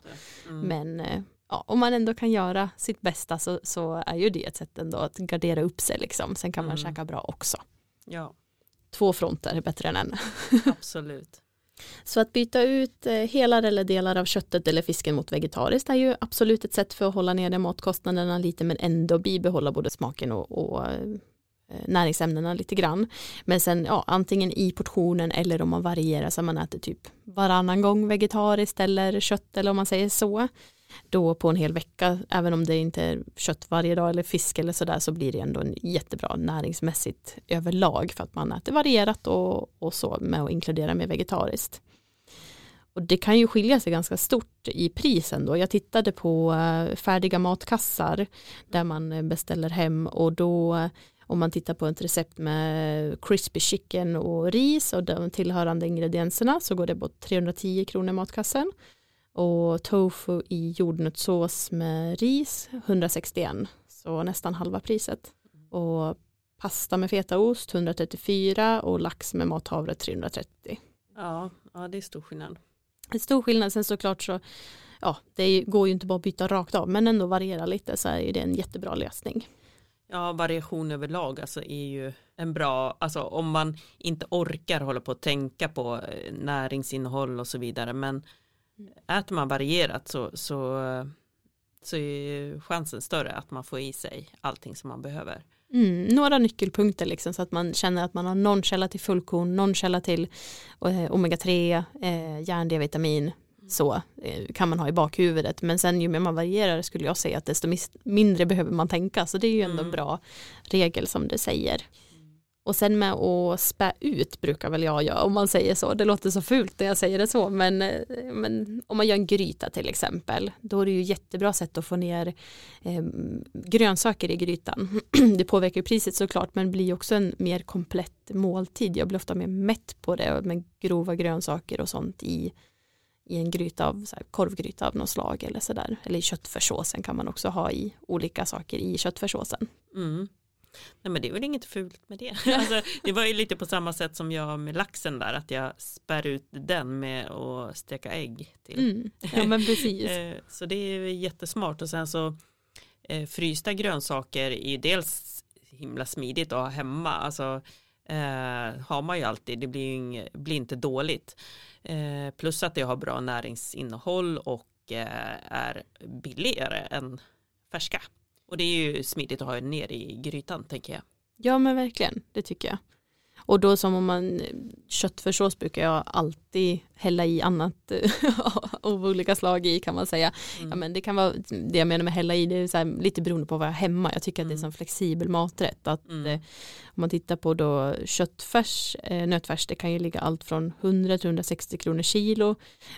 Speaker 2: Mm.
Speaker 1: Men eh, ja, om man ändå kan göra sitt bästa så, så är ju det ett sätt ändå att gardera upp sig liksom. Sen kan man
Speaker 2: Mm.
Speaker 1: käka bra också.
Speaker 2: Ja,
Speaker 1: Två fronter är bättre än en.
Speaker 2: absolut.
Speaker 1: Så att byta ut eh, hela eller delar av köttet eller fisken mot vegetariskt är ju absolut ett sätt för att hålla nere matkostnaderna lite men ändå bibehålla både smaken och, och eh, näringsämnena lite grann. Men sen ja, antingen i portionen eller om man varierar så man äter typ varannan gång vegetariskt eller kött eller om man säger så. Då på en hel vecka, även om det inte är kött varje dag eller fisk eller sådär så blir det ändå en jättebra näringsmässigt överlag för att man äter varierat och, och så med att inkludera med vegetariskt. Och det kan ju skilja sig ganska stort i prisen då. Jag tittade på eh, färdiga matkassar där man beställer hem och då eh, om man tittar på ett recept med crispy chicken och ris och de tillhörande ingredienserna så går det på 310 kronor matkassen. Och tofu i jordnötssås med ris 161 så nästan halva priset. Och pasta med fetaost 134 och lax med mathavre 330.
Speaker 2: Ja, ja, det är stor skillnad.
Speaker 1: En stor skillnad sen såklart så ja, det går ju inte bara att byta rakt av men ändå variera lite så är ju det en jättebra lösning.
Speaker 2: Ja, variation överlag alltså är ju en bra, alltså om man inte orkar hålla på att tänka på eh, näringsinnehåll och så vidare, men äter man varierat så, så, så är chansen större att man får i sig allting som man behöver.
Speaker 1: Mm, några nyckelpunkter liksom så att man känner att man har någon källa till fullkorn, någon källa till eh, omega-3, eh, järn, D-vitamin så eh, kan man ha i bakhuvudet men sen ju mer man varierar skulle jag säga att desto mindre behöver man tänka så det är ju ändå en
Speaker 2: Mm.
Speaker 1: bra regel som det säger. Och sen med att spä ut brukar väl jag göra om man säger så. Det låter så fult när jag säger det så men, eh, men om man gör en gryta till exempel då är det ju jättebra sätt att få ner eh, grönsaker i grytan. det påverkar ju priset såklart men blir också en mer komplett måltid. Jag blir ofta mer mätt på det med grova grönsaker och sånt i, i en gryta av så här, korvgryta av något slag eller sådär. Eller i köttfärssåsen kan man också ha i olika saker i köttfärssåsen.
Speaker 2: Mm. Nej men det är väl inget fult med det. Alltså, det var ju lite på samma sätt som jag med laxen där, att jag spär ut den med att steka ägg till.
Speaker 1: Mm. Ja men precis.
Speaker 2: Eh, Så det är jättesmart och sen så eh, frysta grönsaker är ju dels himla smidigt att ha hemma. Alltså eh, har man ju alltid, det blir, ju inge, blir inte dåligt. Eh, plus att det har bra näringsinnehåll och eh, är billigare än färska. Och det är ju smidigt att ha ner i grytan tänker jag.
Speaker 1: Ja men verkligen, det tycker jag. Och då som om man köttfärssås brukar jag alltid hälla i annat av olika slag i kan man säga.
Speaker 2: Mm.
Speaker 1: Ja, men det kan vara det jag menar med hälla i, det är så här, lite beroende på vad jag har hemma. Jag tycker att det är
Speaker 2: Mm.
Speaker 1: en flexibel maträtt. Att,
Speaker 2: Mm.
Speaker 1: eh, om man tittar på då köttfärs, eh, nötfärs, det kan ju ligga allt från 100 till 160 kronor kilo.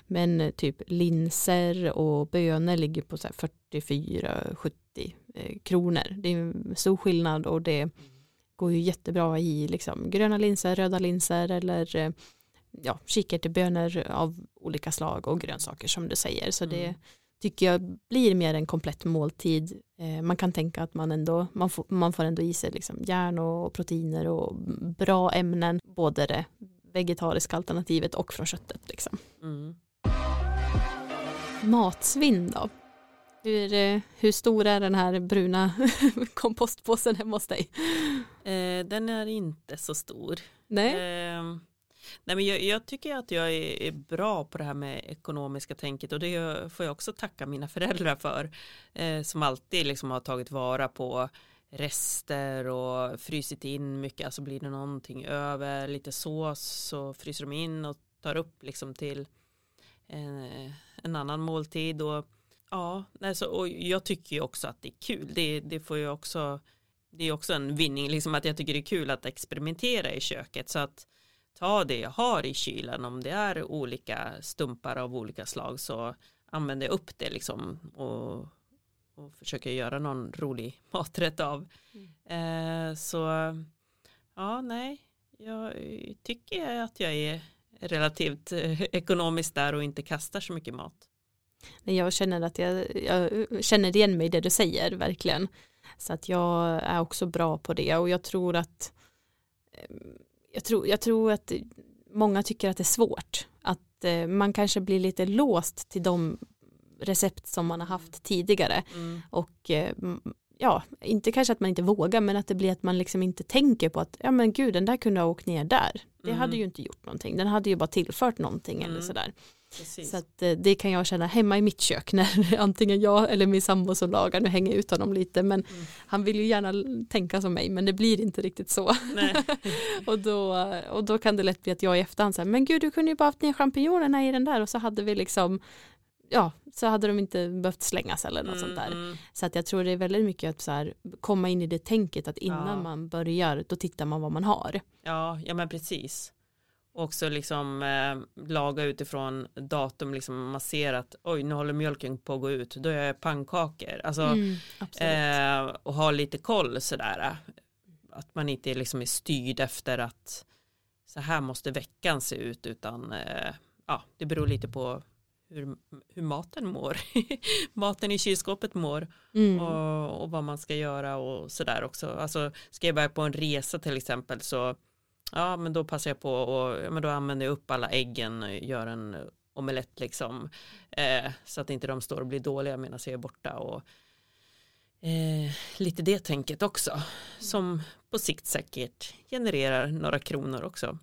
Speaker 1: Men eh, typ linser och bönor ligger på så här 44-70 eh, kronor. Det är en stor skillnad och det går ju jättebra i liksom, gröna linser, röda linser eller eh, ja, kikärtebönor av olika slag och grönsaker som du säger. Så det
Speaker 2: Mm.
Speaker 1: tycker jag blir mer en komplett måltid. Eh, man kan tänka att man ändå man får, man får ändå i sig liksom järn och proteiner och bra ämnen, både det vegetariska alternativet och från köttet. Liksom.
Speaker 2: Mm.
Speaker 1: Matsvinn då? Hur, eh, hur stor är den här bruna kompostpåsen hemma hos dig?
Speaker 2: Eh, den är inte så stor.
Speaker 1: Nej?
Speaker 2: Eh, nej men jag, jag tycker att jag är, är bra på det här med ekonomiska tänket och det får jag också tacka mina föräldrar för eh, som alltid liksom har tagit vara på rester och frysit in mycket, alltså blir det någonting över, lite sås så fryser de in och tar upp liksom till en, en annan måltid och ja, alltså, och jag tycker ju också att det är kul, det, det får ju också det är också en vinning, liksom att jag tycker det är kul att experimentera i köket så att ta det jag har i kylen om det är olika stumpar av olika slag så använder jag upp det liksom och, och försöker göra någon rolig maträtt av. Mm. Eh, så ja, nej, jag tycker att jag är relativt eh, ekonomiskt där och inte kastar så mycket mat.
Speaker 1: Jag känner att jag, jag känner igen mig i det du säger verkligen. Så att jag är också bra på det och jag tror att eh, jag tror, jag tror att många tycker att det är svårt. Att eh, man kanske blir lite låst till de recept som man har haft tidigare. Mm. Och eh, ja, inte kanske att man inte vågar men att det blir att man liksom inte tänker på att ja men gud den där kunde ha åkt ner där. Det mm. hade ju inte gjort någonting. Den hade ju bara tillfört någonting mm. eller sådär. Precis. Så att, eh, det kan jag känna hemma i mitt kök när antingen jag eller min sambo som lagar, nu hänger jag ut honom lite men mm. han vill ju gärna tänka som mig men det blir inte riktigt så. och, då, och då kan det lätt bli att jag i efterhand säger men gud du kunde ju bara haft ner champinjonerna i den där och så hade vi liksom ja, så hade de inte behövt slängas eller något mm, sånt där. Mm. Så att jag tror det är väldigt mycket att så här, komma in i det tänket att innan ja. man börjar då tittar man vad man har.
Speaker 2: Ja, ja men precis också liksom eh, laga utifrån datum, liksom man ser att oj nu håller mjölken på att gå ut, då gör jag pannkakor. Alltså, mm, eh, och ha lite koll sådär. Att man inte liksom är styrd efter att så här måste veckan se ut utan eh, ja, det beror lite på hur, hur maten mår. maten i kylskåpet mår mm. och, och, vad man ska göra och sådär också. Alltså ska jag börja på en resa till exempel så Ja, men då passar jag på och ja, men då använder jag upp alla äggen och gör en omelett liksom. Eh, så att inte de står och blir dåliga medan jag är borta och eh, lite det tänket också. Som på sikt säkert genererar några kronor också.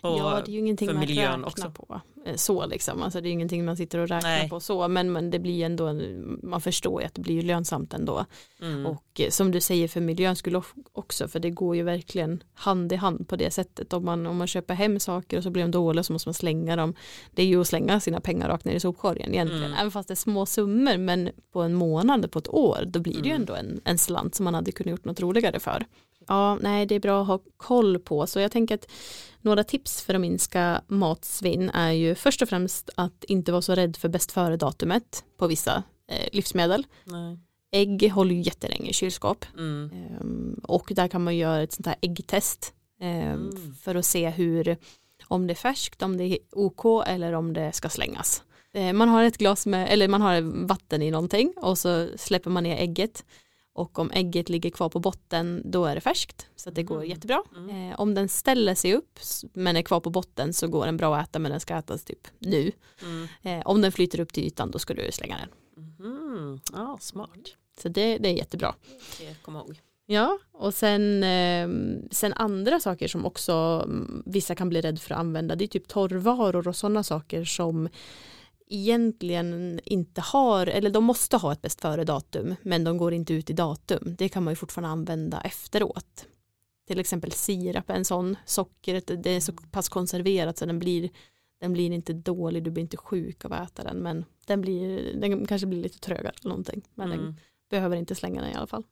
Speaker 1: Och ja, det är ju ingenting man räknar också. på så liksom. Alltså det är ingenting man sitter och räknar Nej. på så. Men, men det blir ändå, man förstår ju att det blir lönsamt ändå. Mm. Och eh, som du säger för miljön skulle också, för det går ju verkligen hand i hand på det sättet. Om man, om man köper hem saker och så blir de dåliga så måste man slänga dem. Det är ju att slänga sina pengar rakt ner i sopkorgen egentligen. Mm. Även fast det är små summor, men på en månad, på ett år, då blir det ju mm. ändå en, en slant som man hade kunnat gjort något roligare för. Ja, nej, det är bra att ha koll på. Så jag tänker att några tips för att minska matsvinn är ju först och främst att inte vara så rädd för bäst före datumet på vissa eh, livsmedel. Nej. Ägg håller ju jättelänge i kylskåp mm. um, och där kan man göra ett sånt här äggtest um, mm. för att se hur om det är färskt, om det är OK eller om det ska slängas. Uh, man har ett glas med, eller man har vatten i någonting och så släpper man ner ägget och om ägget ligger kvar på botten då är det färskt så det går mm. jättebra. Mm. Eh, om den ställer sig upp men är kvar på botten så går den bra att äta men den ska ätas typ nu. Mm. Eh, om den flyter upp till ytan då ska du slänga den.
Speaker 2: Mm. Ja, smart.
Speaker 1: Så det, det är jättebra.
Speaker 2: Kom ihåg.
Speaker 1: Ja, och sen, eh, sen andra saker som också mm, vissa kan bli rädd för att använda det är typ torrvaror och sådana saker som egentligen inte har, eller de måste ha ett bäst före datum men de går inte ut i datum. Det kan man ju fortfarande använda efteråt. Till exempel sirap en sån, sockret det är så pass konserverat så den blir, den blir inte dålig, du blir inte sjuk av att äta den men den, blir, den kanske blir lite trögare eller någonting men mm. den behöver inte slänga den i alla fall.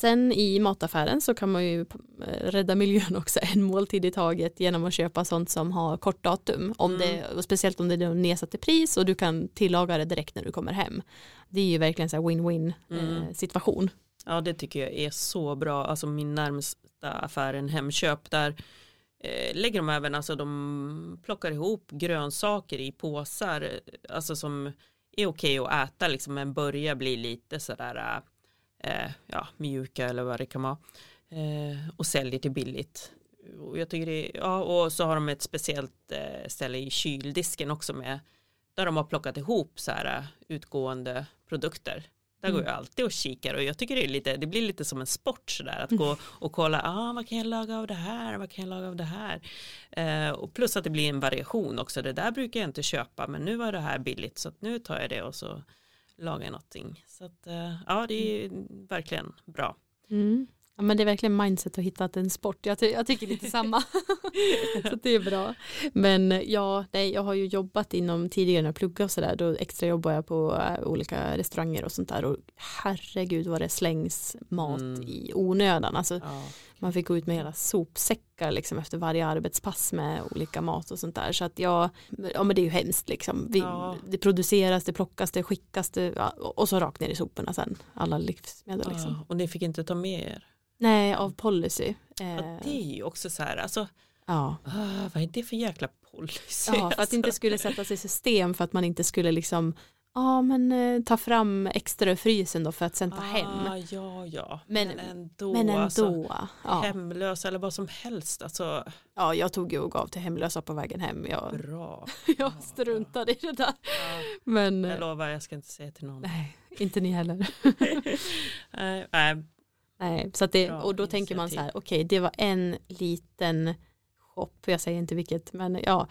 Speaker 1: Sen i mataffären så kan man ju eh, rädda miljön också en måltid i taget genom att köpa sånt som har kort datum. Om mm. det, speciellt om det är nedsatt i pris och du kan tillaga det direkt när du kommer hem. Det är ju verkligen så win-win mm. eh, situation.
Speaker 2: Ja det tycker jag är så bra. Alltså min närmsta affär en Hemköp där eh, lägger de även, alltså de plockar ihop grönsaker i påsar, alltså som är okej okay att äta liksom men börjar bli lite sådär eh, ja, mjuka eller vad det kan vara eh, och säljer till billigt. Och jag tycker det, ja, och så har de ett speciellt eh, ställe i kyldisken också med där de har plockat ihop så här eh, utgående produkter. Där mm. går jag alltid och kikar och jag tycker det, är lite, det blir lite som en sport sådär att gå och kolla, ah, vad kan jag laga av det här, vad kan jag laga av det här. Eh, och plus att det blir en variation också, det där brukar jag inte köpa men nu var det här billigt så nu tar jag det och så laga någonting. Så att, eh, ja, det är verkligen bra.
Speaker 1: Mm. Ja, men det är verkligen mindset att hitta en sport. Jag, ty jag tycker lite samma. så det är bra. Men ja, nej, jag har ju jobbat inom tidigare när jag pluggade och sådär. Då extra jobbar jag på uh, olika restauranger och sånt där. Och herregud vad det slängs mat mm. i onödan. Alltså, ja. Man fick gå ut med hela sopsäckar liksom efter varje arbetspass med olika mat och sånt där. Så att jag, ja men det är ju hemskt liksom. Vi,
Speaker 2: Ja.
Speaker 1: Det produceras, det plockas, det skickas det, ja, och så rakt ner i soporna sen. Alla livsmedel liksom.
Speaker 2: Ja, och ni fick inte ta med er.
Speaker 1: Nej, av policy.
Speaker 2: Ja,
Speaker 1: Eh,
Speaker 2: det är ju också så här, alltså,
Speaker 1: ja.
Speaker 2: ah, vad är det för jäkla policy?
Speaker 1: ja, för att
Speaker 2: alltså?
Speaker 1: det inte skulle sättas i system för att man inte skulle liksom ja men eh, ta fram extra ur frysen då för att sen ta hem.
Speaker 2: Ah, ja, ja,
Speaker 1: Men-
Speaker 2: men, ändå.
Speaker 1: Men ändå.
Speaker 2: Alltså,
Speaker 1: ja.
Speaker 2: Hemlösa eller vad som helst. Alltså,
Speaker 1: ja, jag tog ju och gav till hemlösa på vägen hem. Jag,
Speaker 2: bra.
Speaker 1: jag struntade i det där.
Speaker 2: Ja,
Speaker 1: Men eh,
Speaker 2: jag lovar, jag ska inte säga till någon.
Speaker 1: nej, inte ni heller.
Speaker 2: Nej, nej,
Speaker 1: Nej, så det, och då tänker man så
Speaker 2: initiativ.
Speaker 1: här, okej det var en liten shop, jag säger inte vilket, men ja,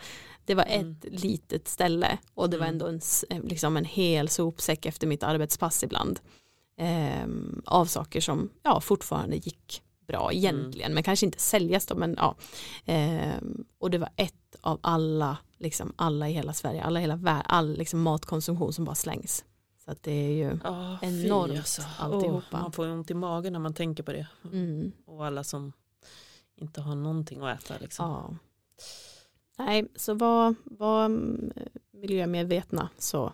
Speaker 1: det var ett
Speaker 2: Mm.
Speaker 1: litet ställe och det var
Speaker 2: Mm.
Speaker 1: ändå en, eh, liksom en hel sopsäck efter mitt arbetspass ibland. Ehm, av saker som ja, fortfarande gick bra egentligen, men kanske inte säljas då, men ja. Ehm, och det var ett av alla, liksom alla i hela Sverige, alla i hela världen, all liksom matkonsumtion som bara slängs. Så att det är ju,
Speaker 2: Ah,
Speaker 1: Enormt
Speaker 2: fy, alltså.
Speaker 1: alltihopa.
Speaker 2: Åh, man får ont i magen när man tänker på det.
Speaker 1: mm,
Speaker 2: Och alla som inte har någonting att äta. Liksom.
Speaker 1: Ja. Nej, så var, var miljömedvetna så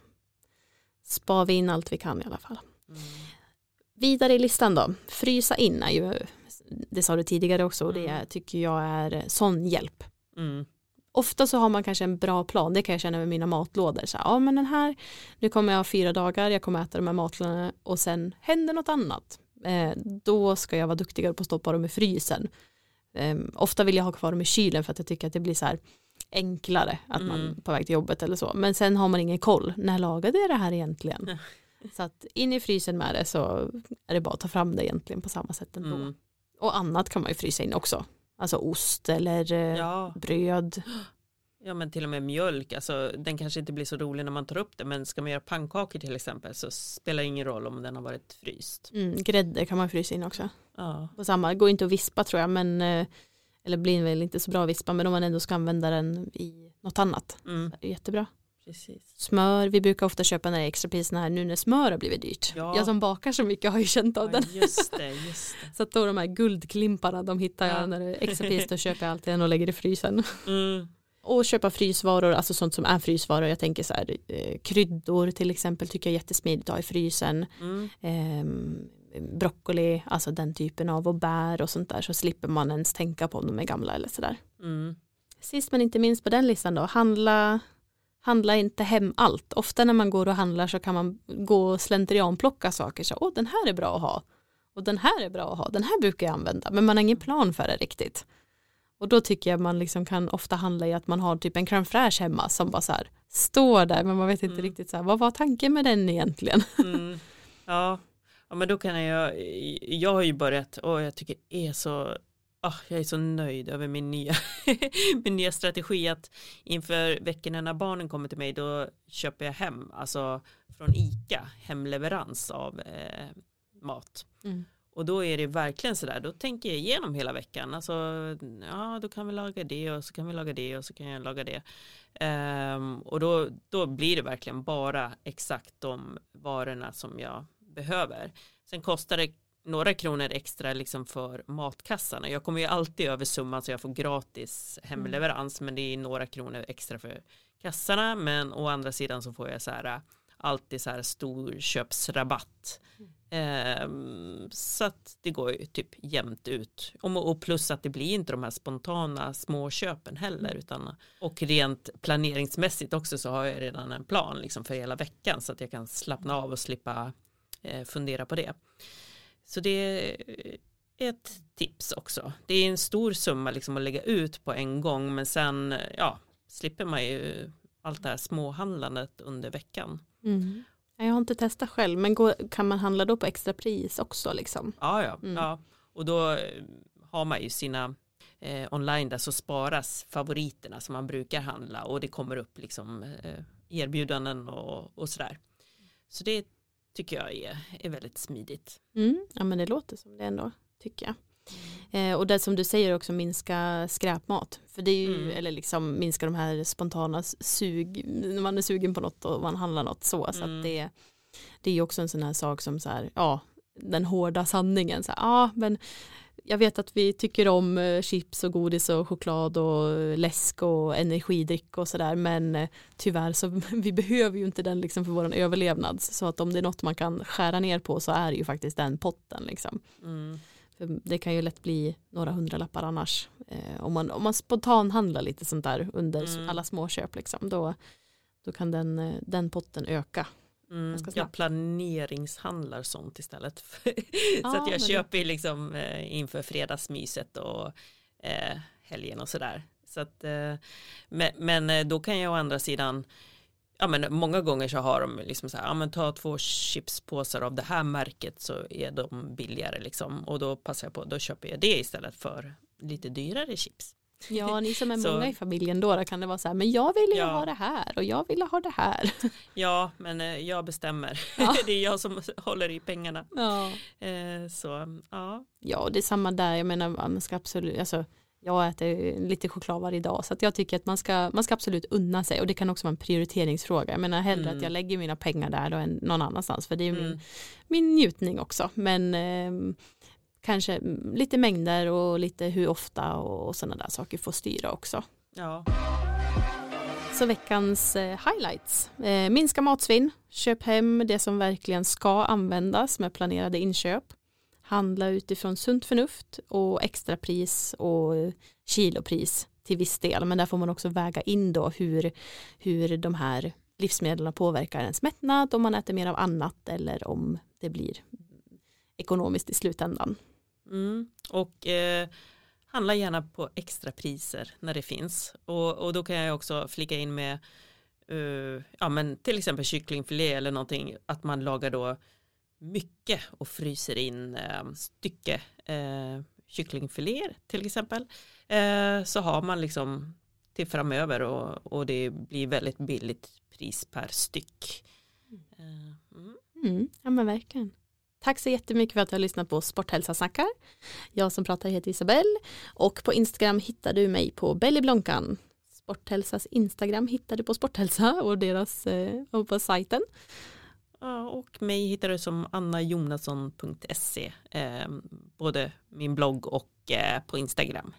Speaker 1: spar vi in allt vi kan i alla fall.
Speaker 2: Mm.
Speaker 1: Vidare i listan då, frysa in är ju, det sa du tidigare också och det
Speaker 2: Mm.
Speaker 1: tycker jag är sån hjälp.
Speaker 2: Mm.
Speaker 1: Ofta så har man kanske en bra plan, det kan jag känna med mina matlådor. Så här, ja men den här, nu kommer jag ha fyra dagar, jag kommer äta de här matlådorna och sen händer något annat. Eh, då ska jag vara duktigare på att stoppa dem i frysen. Eh, ofta vill jag ha kvar dem i kylen för att jag tycker att det blir så här enklare att man
Speaker 2: Mm.
Speaker 1: på väg till jobbet eller så. Men sen har man ingen koll, när lagade jag det här egentligen? så att in i frysen med det så är det bara att ta fram det egentligen på samma sätt ändå.
Speaker 2: Mm.
Speaker 1: Och annat kan man ju frysa in också. Alltså ost eller eh,
Speaker 2: Ja,
Speaker 1: bröd.
Speaker 2: ja, men till och med mjölk. Alltså, den kanske inte blir så rolig när man tar upp det. Men ska man göra pannkakor till exempel så spelar det ingen roll om den har varit fryst.
Speaker 1: Mm, grädde kan man frysa in också.
Speaker 2: Ja,
Speaker 1: På samma, går inte att vispa tror jag, men eh, eller blir väl inte så bra att vispa, men om man ändå ska använda den i något annat.
Speaker 2: mm,
Speaker 1: Det är jättebra.
Speaker 2: precis.
Speaker 1: Smör, vi brukar ofta köpa när det är extrapriserna här nu när smör har blivit dyrt.
Speaker 2: Ja.
Speaker 1: Jag som bakar så mycket har ju känt av
Speaker 2: Ja,
Speaker 1: den.
Speaker 2: just det, just det.
Speaker 1: Så att då de här guldklimparna, de hittar jag
Speaker 2: Ja.
Speaker 1: när det är extrapris, då köper jag alltid en och lägger i frysen.
Speaker 2: Mm.
Speaker 1: Och köpa frysvaror, alltså sånt som är frysvaror. Jag tänker så här, eh, kryddor till exempel tycker jag är jättesmidigt att ha i frysen.
Speaker 2: Mm.
Speaker 1: Ehm, broccoli, alltså den typen av och bär och sånt där så slipper man ens tänka på om de är gamla eller sådär.
Speaker 2: Mm.
Speaker 1: Sist men inte minst på den listan då, handla, handla inte hem allt. Ofta när man går och handlar så kan man gå och slentrianplocka saker. Så, Åh, den här är bra att ha. Och den här är bra att ha. Den här brukar jag använda. Men man har ingen plan för det riktigt. Och då tycker jag man liksom kan ofta handla i att man har typ en crème fraîche hemma som bara så här står där men man vet inte
Speaker 2: Mm.
Speaker 1: riktigt så här, vad var tanken med den egentligen?
Speaker 2: Mm. Ja. ja, men då kan jag, jag har ju börjat och jag tycker det är så, ah, jag är så nöjd över min nya, min nya strategi att inför veckorna när barnen kommer till mig då köper jag hem, alltså från ICA, hemleverans av eh, mat.
Speaker 1: Mm.
Speaker 2: Och då är det verkligen sådär, då tänker jag igenom hela veckan. Alltså, ja, då kan vi laga det och så kan vi laga det och så kan jag laga det. Ehm, och då, då blir det verkligen bara exakt de varorna som jag behöver. Sen kostar det några kronor extra liksom för matkassarna. Jag kommer ju alltid över summan så jag får gratis hemleverans men det är några kronor extra för kassarna men å andra sidan så får jag så här alltid så här storköpsrabatt. Ehm, så att det går ju typ jämnt ut. Och, och plus att det blir inte de här spontana småköpen heller. Utan, och rent planeringsmässigt också så har jag redan en plan liksom för hela veckan. Så att jag kan slappna av och slippa eh, fundera på det. Så det är ett tips också. Det är en stor summa liksom att lägga ut på en gång. Men sen ja, slipper man ju allt det här småhandlandet under veckan.
Speaker 1: Mm. Jag har inte testat själv men går, kan man handla då på extra pris också liksom?
Speaker 2: Ja, ja.
Speaker 1: Mm.
Speaker 2: ja. Och då eh, har man ju sina eh, online där så sparas favoriterna som man brukar handla och det kommer upp liksom eh, erbjudanden och, och sådär. Så det tycker jag är, är väldigt smidigt.
Speaker 1: Mm. Ja men det låter som det ändå tycker jag. Eh, och det som du säger också minska skräpmat. För det är ju,
Speaker 2: Mm.
Speaker 1: eller liksom minska de här spontana sug, när man är sugen på något och man handlar något så. Så
Speaker 2: Mm.
Speaker 1: att det, det är ju också en sån här sak som så här, ja, den hårda sanningen. Så här, ah, men jag vet att vi tycker om eh, chips och godis och choklad och läsk och energidryck och sådär men eh, tyvärr så vi behöver ju inte den liksom för vår överlevnad så att om det är något man kan skära ner på så är det ju faktiskt den potten liksom. Mm. För det kan ju lätt bli några hundralappar annars eh, om, man, om man spontanhandlar lite sånt där under mm. alla småköp liksom då, då kan den, eh, den potten öka
Speaker 2: Mm, jag planeringshandlar sånt istället. så att jag köper det... liksom eh, inför fredagsmyset och eh, helgen och sådär. Så att, eh, men, men, eh, då kan jag å andra sidan Ja men många gånger så har de liksom så här, ja men ta två chipspåsar av det här märket så är de billigare liksom och då passar jag på, då köper jag det istället för lite dyrare chips.
Speaker 1: Ja, ni som är så, många i familjen då, då kan det vara så här, men jag vill ju ja. ha det här och jag vill ha det här.
Speaker 2: Ja, men eh, jag bestämmer. Ja. det är jag som håller i pengarna. Ja. Eh, så, ja.
Speaker 1: Ja, det är samma där, jag menar, man ska absolut, alltså, jag äter lite choklad varje dag så att jag tycker att man ska, man ska absolut unna sig och det kan också vara en prioriteringsfråga. Jag menar hellre mm. att jag lägger mina pengar där än någon annanstans för det är mm. min, min njutning också. Men eh, kanske lite mängder och lite hur ofta och sådana där saker får styra också. Ja. Så veckans eh, highlights. Eh, minska matsvinn, köp hem det som verkligen ska användas med planerade inköp. Handla utifrån sunt förnuft och extrapris och kilopris till viss del. Men där får man också väga in då hur, hur de här livsmedlen påverkar ens mättnad, om man äter mer av annat eller om det blir ekonomiskt i slutändan.
Speaker 2: Mm. Och eh, handla gärna på extrapriser när det finns. Och, och då kan jag också flika in med uh, ja, men till exempel kycklingfilé eller någonting att man lagar då mycket och fryser in eh, stycke eh, kycklingfiléer till exempel. Eh, så har man liksom till framöver och, och det blir väldigt billigt pris per styck.
Speaker 1: Eh, mm. Mm, ja men verkligen. Tack så jättemycket för att du har lyssnat på Sporthälsa snackar. Jag som pratar heter Isabelle och på Instagram hittar du mig på Bellyblonkan. Sporthälsas Instagram hittar du på Sporthälsa och deras eh, och på sajten.
Speaker 2: Och mig hittar du som annajonasson.se eh, både min blogg och eh, på Instagram.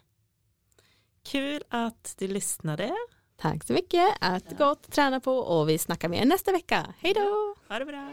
Speaker 2: Kul att du lyssnade.
Speaker 1: Tack så mycket. Ät gott, träna på och vi snackar mer nästa vecka. Hej då!
Speaker 2: Ha det bra.